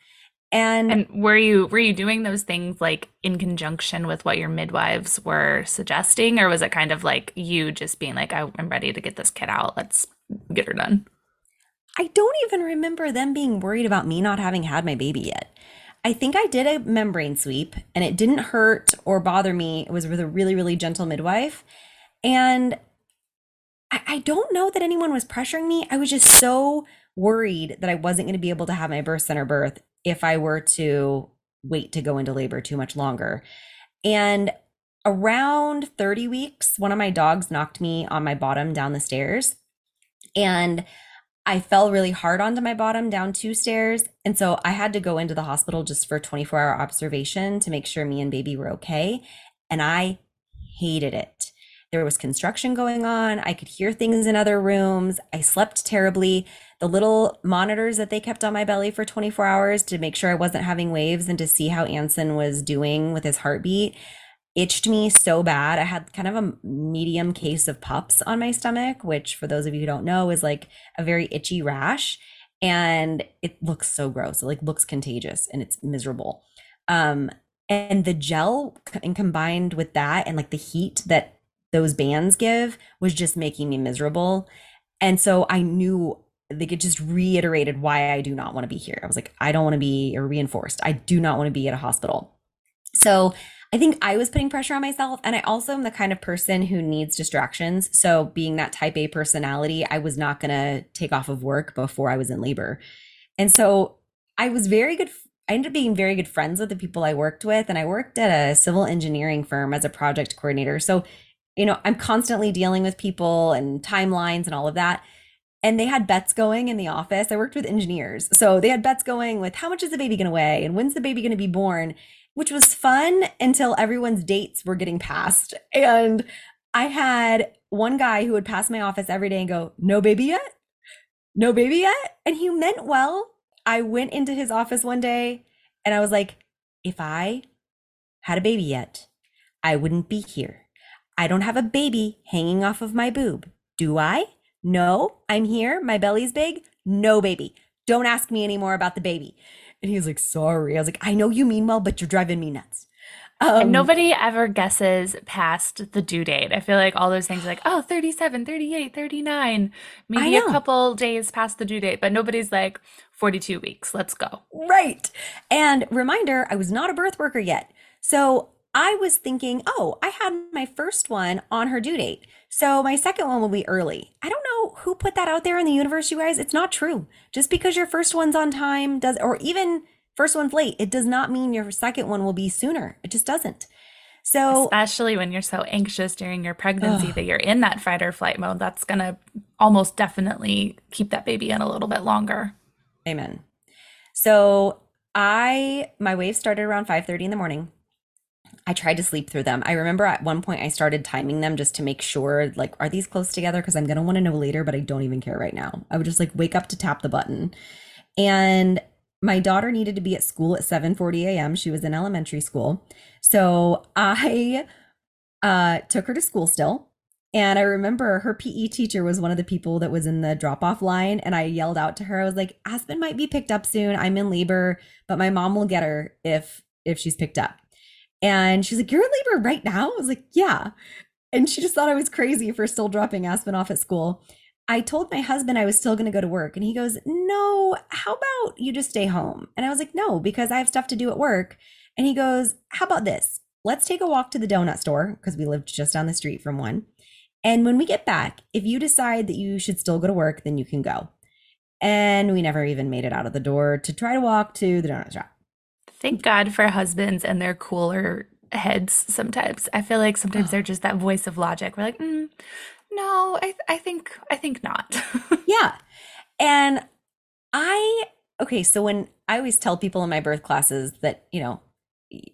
And, and were you were you doing those things like in conjunction with what your midwives were suggesting, or was it kind of like you just being like, "I'm ready to get this kid out. Let's get her done." I don't even remember them being worried about me not having had my baby yet. I think I did a membrane sweep and it didn't hurt or bother me. It was with a really, really gentle midwife. And I, I don't know that anyone was pressuring me. I was just so worried that I wasn't going to be able to have my birth center birth if I were to wait to go into labor too much longer. And around 30 weeks, one of my dogs knocked me on my bottom down the stairs. And I fell really hard onto my bottom down two stairs. And so I had to go into the hospital just for 24 hour observation to make sure me and baby were okay. And I hated it. There was construction going on. I could hear things in other rooms. I slept terribly. The little monitors that they kept on my belly for 24 hours to make sure I wasn't having waves and to see how Anson was doing with his heartbeat itched me so bad. I had kind of a medium case of PUPPS on my stomach, which for those of you who don't know is like a very itchy rash and it looks so gross. It like looks contagious and it's miserable. Um and the gel and combined with that and like the heat that those bands give was just making me miserable. And so I knew like it just reiterated why I do not want to be here. I was like, I don't want to be or reinforced. I do not want to be at a hospital. So I think I was putting pressure on myself. And I also am the kind of person who needs distractions. So, being that type A personality, I was not going to take off of work before I was in labor. And so, I was very good. I ended up being very good friends with the people I worked with. And I worked at a civil engineering firm as a project coordinator. So, you know, I'm constantly dealing with people and timelines and all of that. And they had bets going in the office. I worked with engineers. So they had bets going with how much is the baby going to weigh and when's the baby going to be born which was fun until everyone's dates were getting passed. And I had one guy who would pass my office every day and go, No baby yet? No baby yet? And he meant well. I went into his office one day and I was like, If I had a baby yet, I wouldn't be here. I don't have a baby hanging off of my boob. Do I? No, I'm here. My belly's big. No baby. Don't ask me anymore about the baby. And he's like, sorry. I was like, I know you mean well, but you're driving me nuts. Um, and nobody ever guesses past the due date. I feel like all those things like, oh, 37, 38, 39, maybe a couple days past the due date, but nobody's like 42 weeks. Let's go. Right. And reminder, I was not a birth worker yet. So I was thinking, oh, I had my first one on her due date. So my second one will be early. I don't know who put that out there in the universe, you guys. It's not true. Just because your first one's on time does, or even first one's late, it does not mean your second one will be sooner. It just doesn't. So, especially when you're so anxious during your pregnancy ugh. that you're in that fight or flight mode, that's going to almost definitely keep that baby in a little bit longer. Amen. So, I my wave started around 5:30 in the morning. I tried to sleep through them. I remember at one point I started timing them just to make sure, like, are these close together? Because I'm going to want to know later, but I don't even care right now. I would just like wake up to tap the button. And my daughter needed to be at school at 7:40 a.m. She was in elementary school. So I uh, took her to school still. And I remember her PE teacher was one of the people that was in the drop off line. And I yelled out to her, I was like, Aspen might be picked up soon. I'm in labor, but my mom will get her if if she's picked up. And she's like, You're in labor right now? I was like, Yeah. And she just thought I was crazy for still dropping Aspen off at school. I told my husband I was still going to go to work. And he goes, No, how about you just stay home? And I was like, No, because I have stuff to do at work. And he goes, How about this? Let's take a walk to the donut store because we lived just down the street from one. And when we get back, if you decide that you should still go to work, then you can go. And we never even made it out of the door to try to walk to the donut shop. Thank God for husbands and their cooler heads sometimes. I feel like sometimes oh. they're just that voice of logic. We're like, mm, no, I, I think, I think not. (laughs) yeah. And I, okay, so when I always tell people in my birth classes that, you know,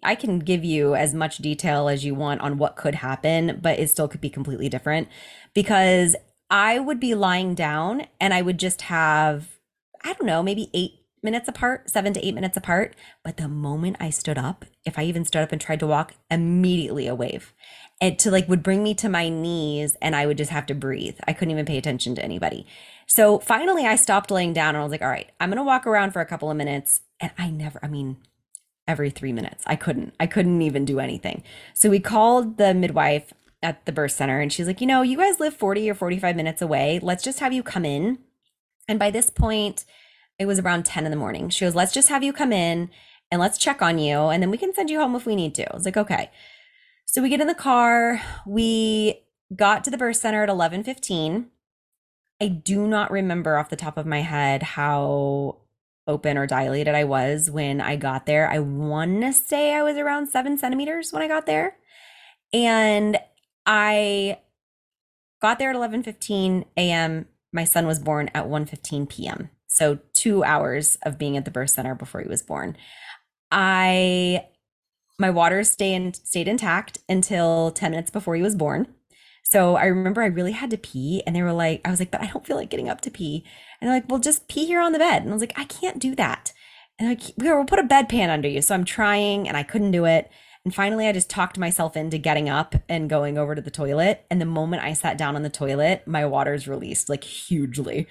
I can give you as much detail as you want on what could happen, but it still could be completely different because I would be lying down and I would just have, I don't know, maybe eight minutes apart, seven to eight minutes apart. But the moment I stood up, if I even stood up and tried to walk, immediately a wave. It to like would bring me to my knees and I would just have to breathe. I couldn't even pay attention to anybody. So finally I stopped laying down and I was like, all right, I'm gonna walk around for a couple of minutes. And I never, I mean, every three minutes. I couldn't, I couldn't even do anything. So we called the midwife at the birth center and she's like, you know, you guys live 40 or 45 minutes away. Let's just have you come in. And by this point, it was around 10 in the morning. She goes, let's just have you come in and let's check on you. And then we can send you home if we need to. I was like, okay. So we get in the car. We got to the birth center at 11:15. I do not remember off the top of my head how open or dilated I was when I got there. I want to say I was around seven centimeters when I got there. And I got there at 11:15 a.m. My son was born at 1:15 p.m. So 2 hours of being at the birth center before he was born. I my waters stay in, stayed intact until 10 minutes before he was born. So I remember I really had to pee and they were like, I was like, but I don't feel like getting up to pee. And they're like, well, just pee here on the bed. And I was like, I can't do that. And like, we'll put a bedpan under you. So I'm trying and I couldn't do it. And finally, I just talked myself into getting up and going over to the toilet. And the moment I sat down on the toilet, my waters released like hugely.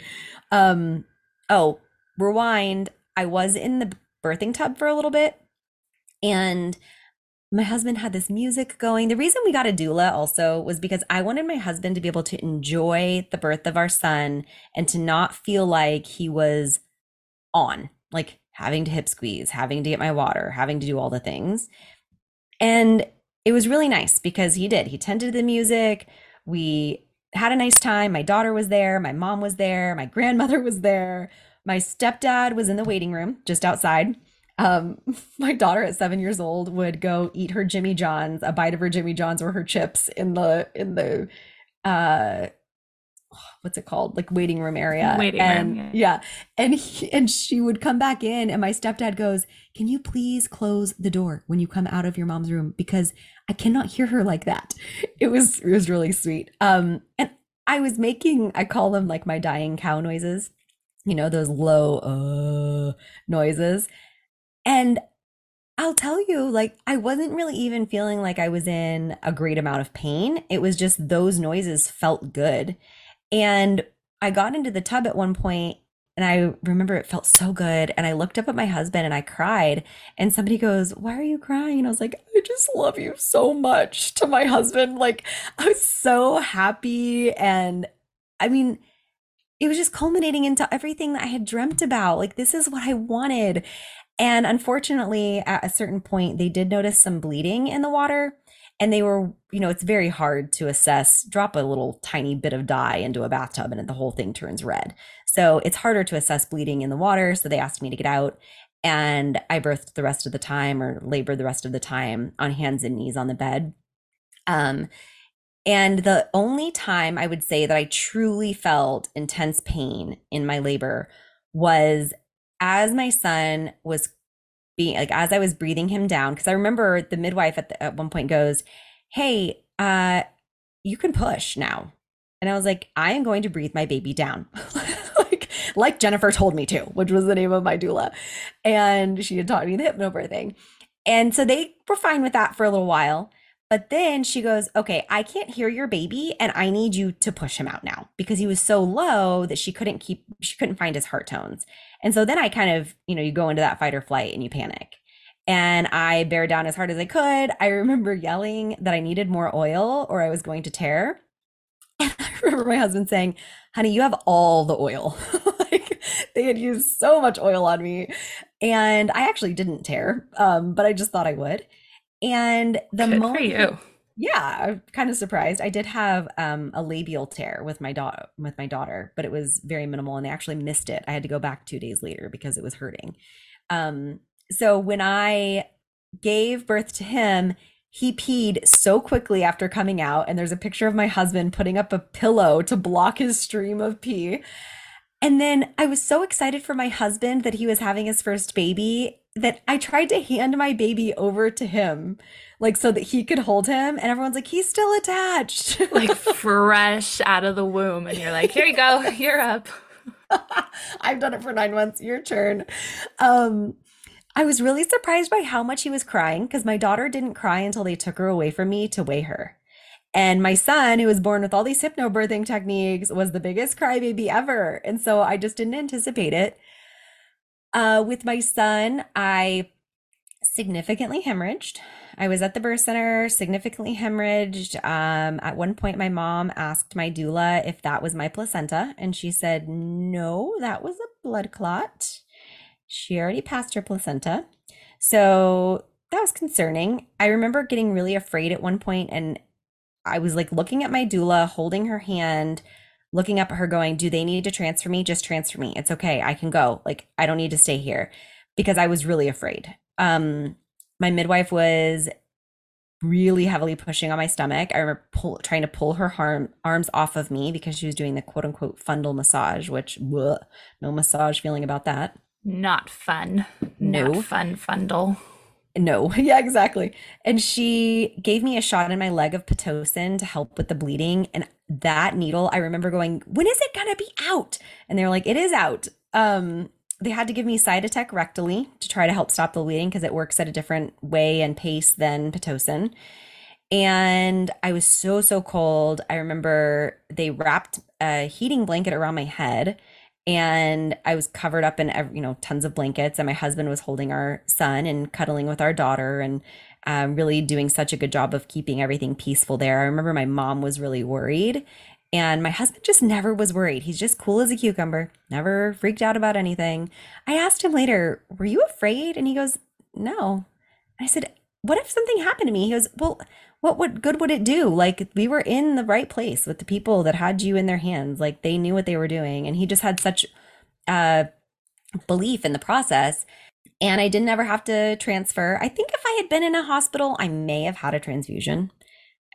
Um, oh, rewind. I was in the birthing tub for a little bit. And my husband had this music going. The reason we got a doula also was because I wanted my husband to be able to enjoy the birth of our son and to not feel like he was on, like having to hip squeeze, having to get my water, having to do all the things. And it was really nice because he did. He tended to the music. We had a nice time. My daughter was there. My mom was there. My grandmother (laughs) was there. My stepdad was in the waiting room just outside. Um, (laughs) my daughter at seven years old would go eat her Jimmy John's, a bite of her Jimmy John's or her chips in the in the uh (sighs) what's it called like waiting room area Waiting and room, yeah, and he, and she would come back in and my stepdad goes can you please close the door when you come out of your mom's room because i cannot hear her like that it was it was really sweet um and i was making i call them like my dying cow noises you know those low uh noises and I'll tell you, like, I wasn't really even feeling like I was in a great amount of pain. It was just those noises felt good. And I got into the tub at one point and I remember it felt so good. And I looked up at my husband and I cried. And somebody goes, Why are you crying? And I was like, I just love you so much to my husband. Like, I was so happy. And I mean, it was just culminating into everything that I had dreamt about. Like, this is what I wanted. And unfortunately, at a certain point, they did notice some bleeding in the water. And they were, you know, it's very hard to assess. Drop a little tiny bit of dye into a bathtub and the whole thing turns red. So it's harder to assess bleeding in the water. So they asked me to get out. And I birthed the rest of the time or labored the rest of the time on hands and knees on the bed. Um, and the only time I would say that I truly felt intense pain in my labor was as my son was being like as I was breathing him down because I remember the midwife at the, at one point goes, "Hey, uh you can push now." And I was like, "I am going to breathe my baby down." (laughs) like Jennifer told me to, which was the name of my doula. And she had taught me the hypnobirthing. And so they were fine with that for a little while. But then she goes, Okay, I can't hear your baby and I need you to push him out now because he was so low that she couldn't keep, she couldn't find his heart tones. And so then I kind of, you know, you go into that fight or flight and you panic. And I bear down as hard as I could. I remember yelling that I needed more oil or I was going to tear. (laughs) And I remember my husband saying, honey, you have all the oil. (laughs) like they had used so much oil on me. And I actually didn't tear, um, but I just thought I would. And the Good moment for you. yeah, I'm kind of surprised. I did have um, a labial tear with my daughter, with my daughter, but it was very minimal, and they actually missed it. I had to go back two days later because it was hurting. Um, so when I gave birth to him, he peed so quickly after coming out, and there's a picture of my husband putting up a pillow to block his stream of pee. And then I was so excited for my husband that he was having his first baby that I tried to hand my baby over to him, like so that he could hold him. And everyone's like, he's still attached. (laughs) Like fresh out of the womb. And you're like, Here you go. (laughs) You're up. (laughs) I've done it for nine months. Your turn. Um, I was really surprised by how much he was crying because my daughter didn't cry until they took her away from me to weigh her. And my son, who was born with all these hypnobirthing techniques, was the biggest crybaby ever. And so I just didn't anticipate it. Uh, with my son, I significantly hemorrhaged. I was at the birth center, significantly hemorrhaged. Um, at one point, my mom asked my doula if that was my placenta, and she said, no, that was a blood clot. She already passed her placenta. So that was concerning. I remember getting really afraid at one point, and I was like looking at my doula, holding her hand, looking up at her, going, Do they need to transfer me? Just transfer me. It's okay. I can go. Like, I don't need to stay here because I was really afraid. Um, my midwife was really heavily pushing on my stomach. I remember pull, trying to pull her harm, arms off of me because she was doing the quote unquote fundal massage, which bleh, no massage feeling about that. Not fun. No. Not fun fundal. No, (laughs) yeah, exactly. And she gave me a shot in my leg of Pitocin to help with the bleeding. And that needle, I remember going, when is it going to be out? And they were like, it is out. Um, they had to give me Cytotec rectally to try to help stop the bleeding because it works at a different way and pace than Pitocin. And I was so, so cold. I remember they wrapped a heating blanket around my head and I was covered up in you know tons of blankets, and my husband was holding our son and cuddling with our daughter, and um, really doing such a good job of keeping everything peaceful there. I remember my mom was really worried, and my husband just never was worried. He's just cool as a cucumber, never freaked out about anything. I asked him later, "Were you afraid?" And he goes, "No." I said, "What if something happened to me?" He goes, "Well." what would good would it do? Like we were in the right place with the people that had you in their hands. Like they knew what they were doing. And he just had such uh belief in the process. And I didn't ever have to transfer. I think if I had been in a hospital, I may have had a transfusion.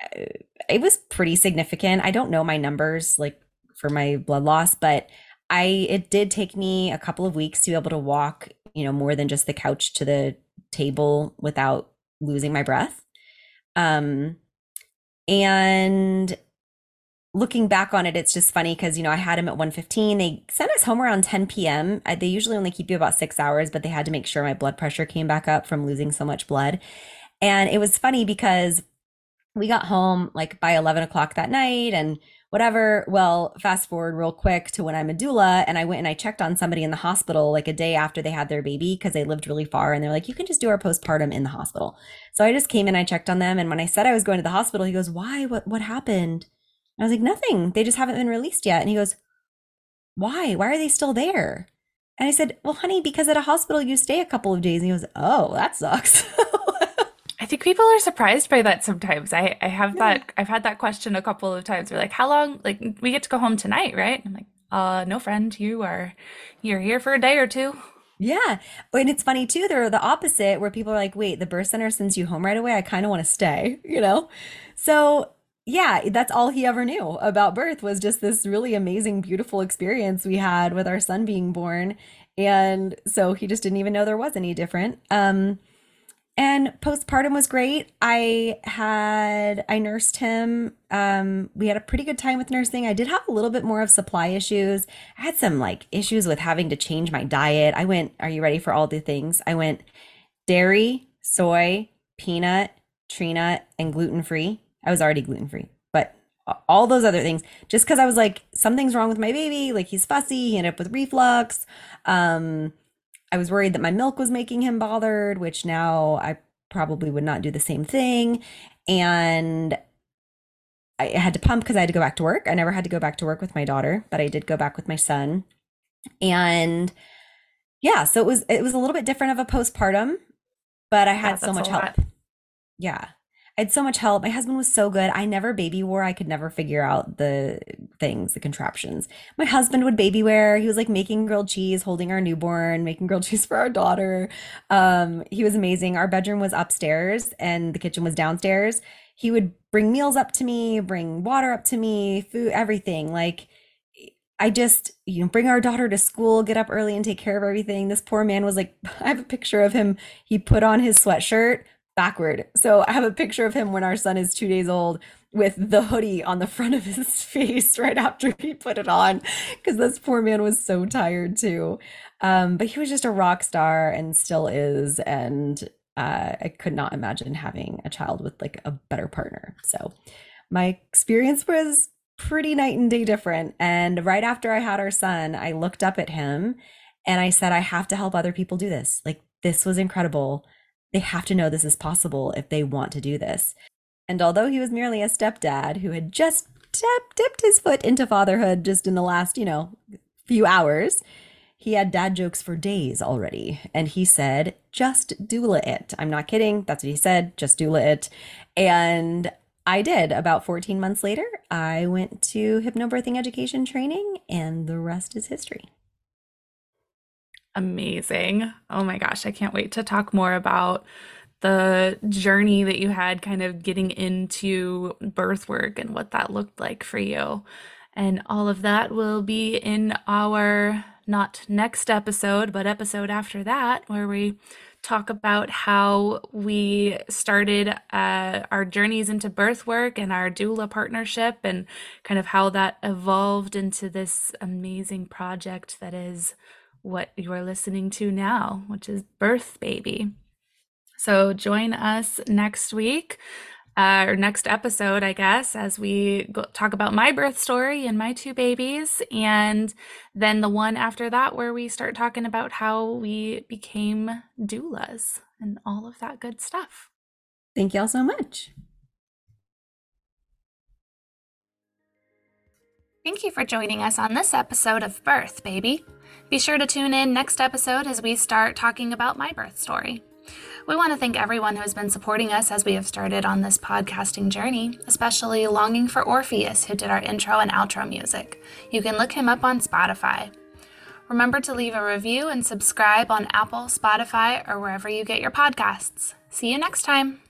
Uh, it was pretty significant. I don't know my numbers like for my blood loss, but I it did take me a couple of weeks to be able to walk, you know, more than just the couch to the table without losing my breath. Um, and looking back on it, it's just funny because, you know, I had him at 115. They sent us home around 10 p.m. I, they usually only keep you about six hours, but they had to make sure my blood pressure came back up from losing so much blood. And it was funny because we got home like by 11 o'clock that night and whatever. Well, fast forward real quick to when I'm a doula and I went and I checked on somebody in the hospital like a day after they had their baby because they lived really far and they're like, you can just do our postpartum in the hospital. So I just came in, I checked on them. And when I said I was going to the hospital, he goes, why? What, what happened? And I was like, nothing. They just haven't been released yet. And he goes, why? Why are they still there? And I said, well, honey, because at a hospital you stay a couple of days. And he goes, oh, that sucks. (laughs) Think people are surprised by that sometimes. I, I have yeah. that I've had that question a couple of times. We're like, how long like we get to go home tonight, right? I'm like, uh no friend, you are you're here for a day or two. Yeah. And it's funny too, they're the opposite where people are like, wait, the birth center sends you home right away. I kind of want to stay, (laughs) you know? So yeah, that's all he ever knew about birth was just this really amazing, beautiful experience we had with our son being born. And so he just didn't even know there was any different. Um, and postpartum was great. I had i nursed him. Um we had a pretty good time with nursing. I did have a little bit more of supply issues. I had some like issues with having to change my diet. I went are you ready for all the things? I went dairy soy peanut tree nut and gluten free i was already gluten free but all those other things just because i was like something's wrong with my baby. Like he's fussy. He ended up with reflux. Um I was worried that my milk was making him bothered, which now I probably would not do the same thing. And I had to pump because I had to go back to work. I never had to go back to work with my daughter, but I did go back with my son. And yeah, so it was it was a little bit different of a postpartum, but I had yeah, so much help. Yeah. I had so much help. My husband was so good. I never baby wore. I could never figure out the things, the contraptions. My husband would baby wear. He was like making grilled cheese, holding our newborn, making grilled (laughs) cheese for our daughter. Um, he was amazing. Our bedroom was upstairs and the kitchen was downstairs. He would bring meals up to me, bring water up to me, food, everything. Like I just, you know, bring our daughter to school, get up early and take care of everything. This poor man was like, (laughs) I have a picture of him. He put on his sweatshirt, backward. So I have a picture of him when our son is two days old with the hoodie on the front of his (laughs) face right after he put it on because this poor man was so tired too. Um, but he was just a rock star and still is. And uh, I could not imagine having a child with like a better partner. So my experience was pretty night and day different. And right after I had our son, I looked up at him and I said, I have to help other people do this. Like, this was incredible they have to know this is possible if they want to do this. And although he was merely a stepdad who had just tip, dipped his foot into fatherhood just in the last, you know, few hours, he had dad jokes for days already. And he said, just doula it. I'm not kidding. That's what he said. Just doula it. And I did. About 14 months later, I went to hypnobirthing education training, and the rest is history amazing. Oh my gosh, I can't wait to talk more about the journey that you had kind of getting into birth work and what that looked like for you. And all of that will be in our not next episode, but episode after that, where we talk about how we started uh, our journeys into birth work and our doula partnership and kind of how that evolved into this amazing project that is what you are listening to now, which is Birth Baby. So join us next week uh, or next episode, I guess, as we go, talk about my birth story and my two babies. And then the one after that, where we start talking about how we became doulas and all of that good stuff. Thank y'all so much. Thank you for joining us on this episode of Birth, Baby. Be sure to tune in next episode as we start talking about my birth story. We want to thank everyone who has been supporting us as we have started on this podcasting journey, especially Longing for Orpheus, who did our intro and outro music. You can look him up on Spotify. Remember to leave a review and subscribe on Apple, Spotify, or wherever you get your podcasts. See you next time.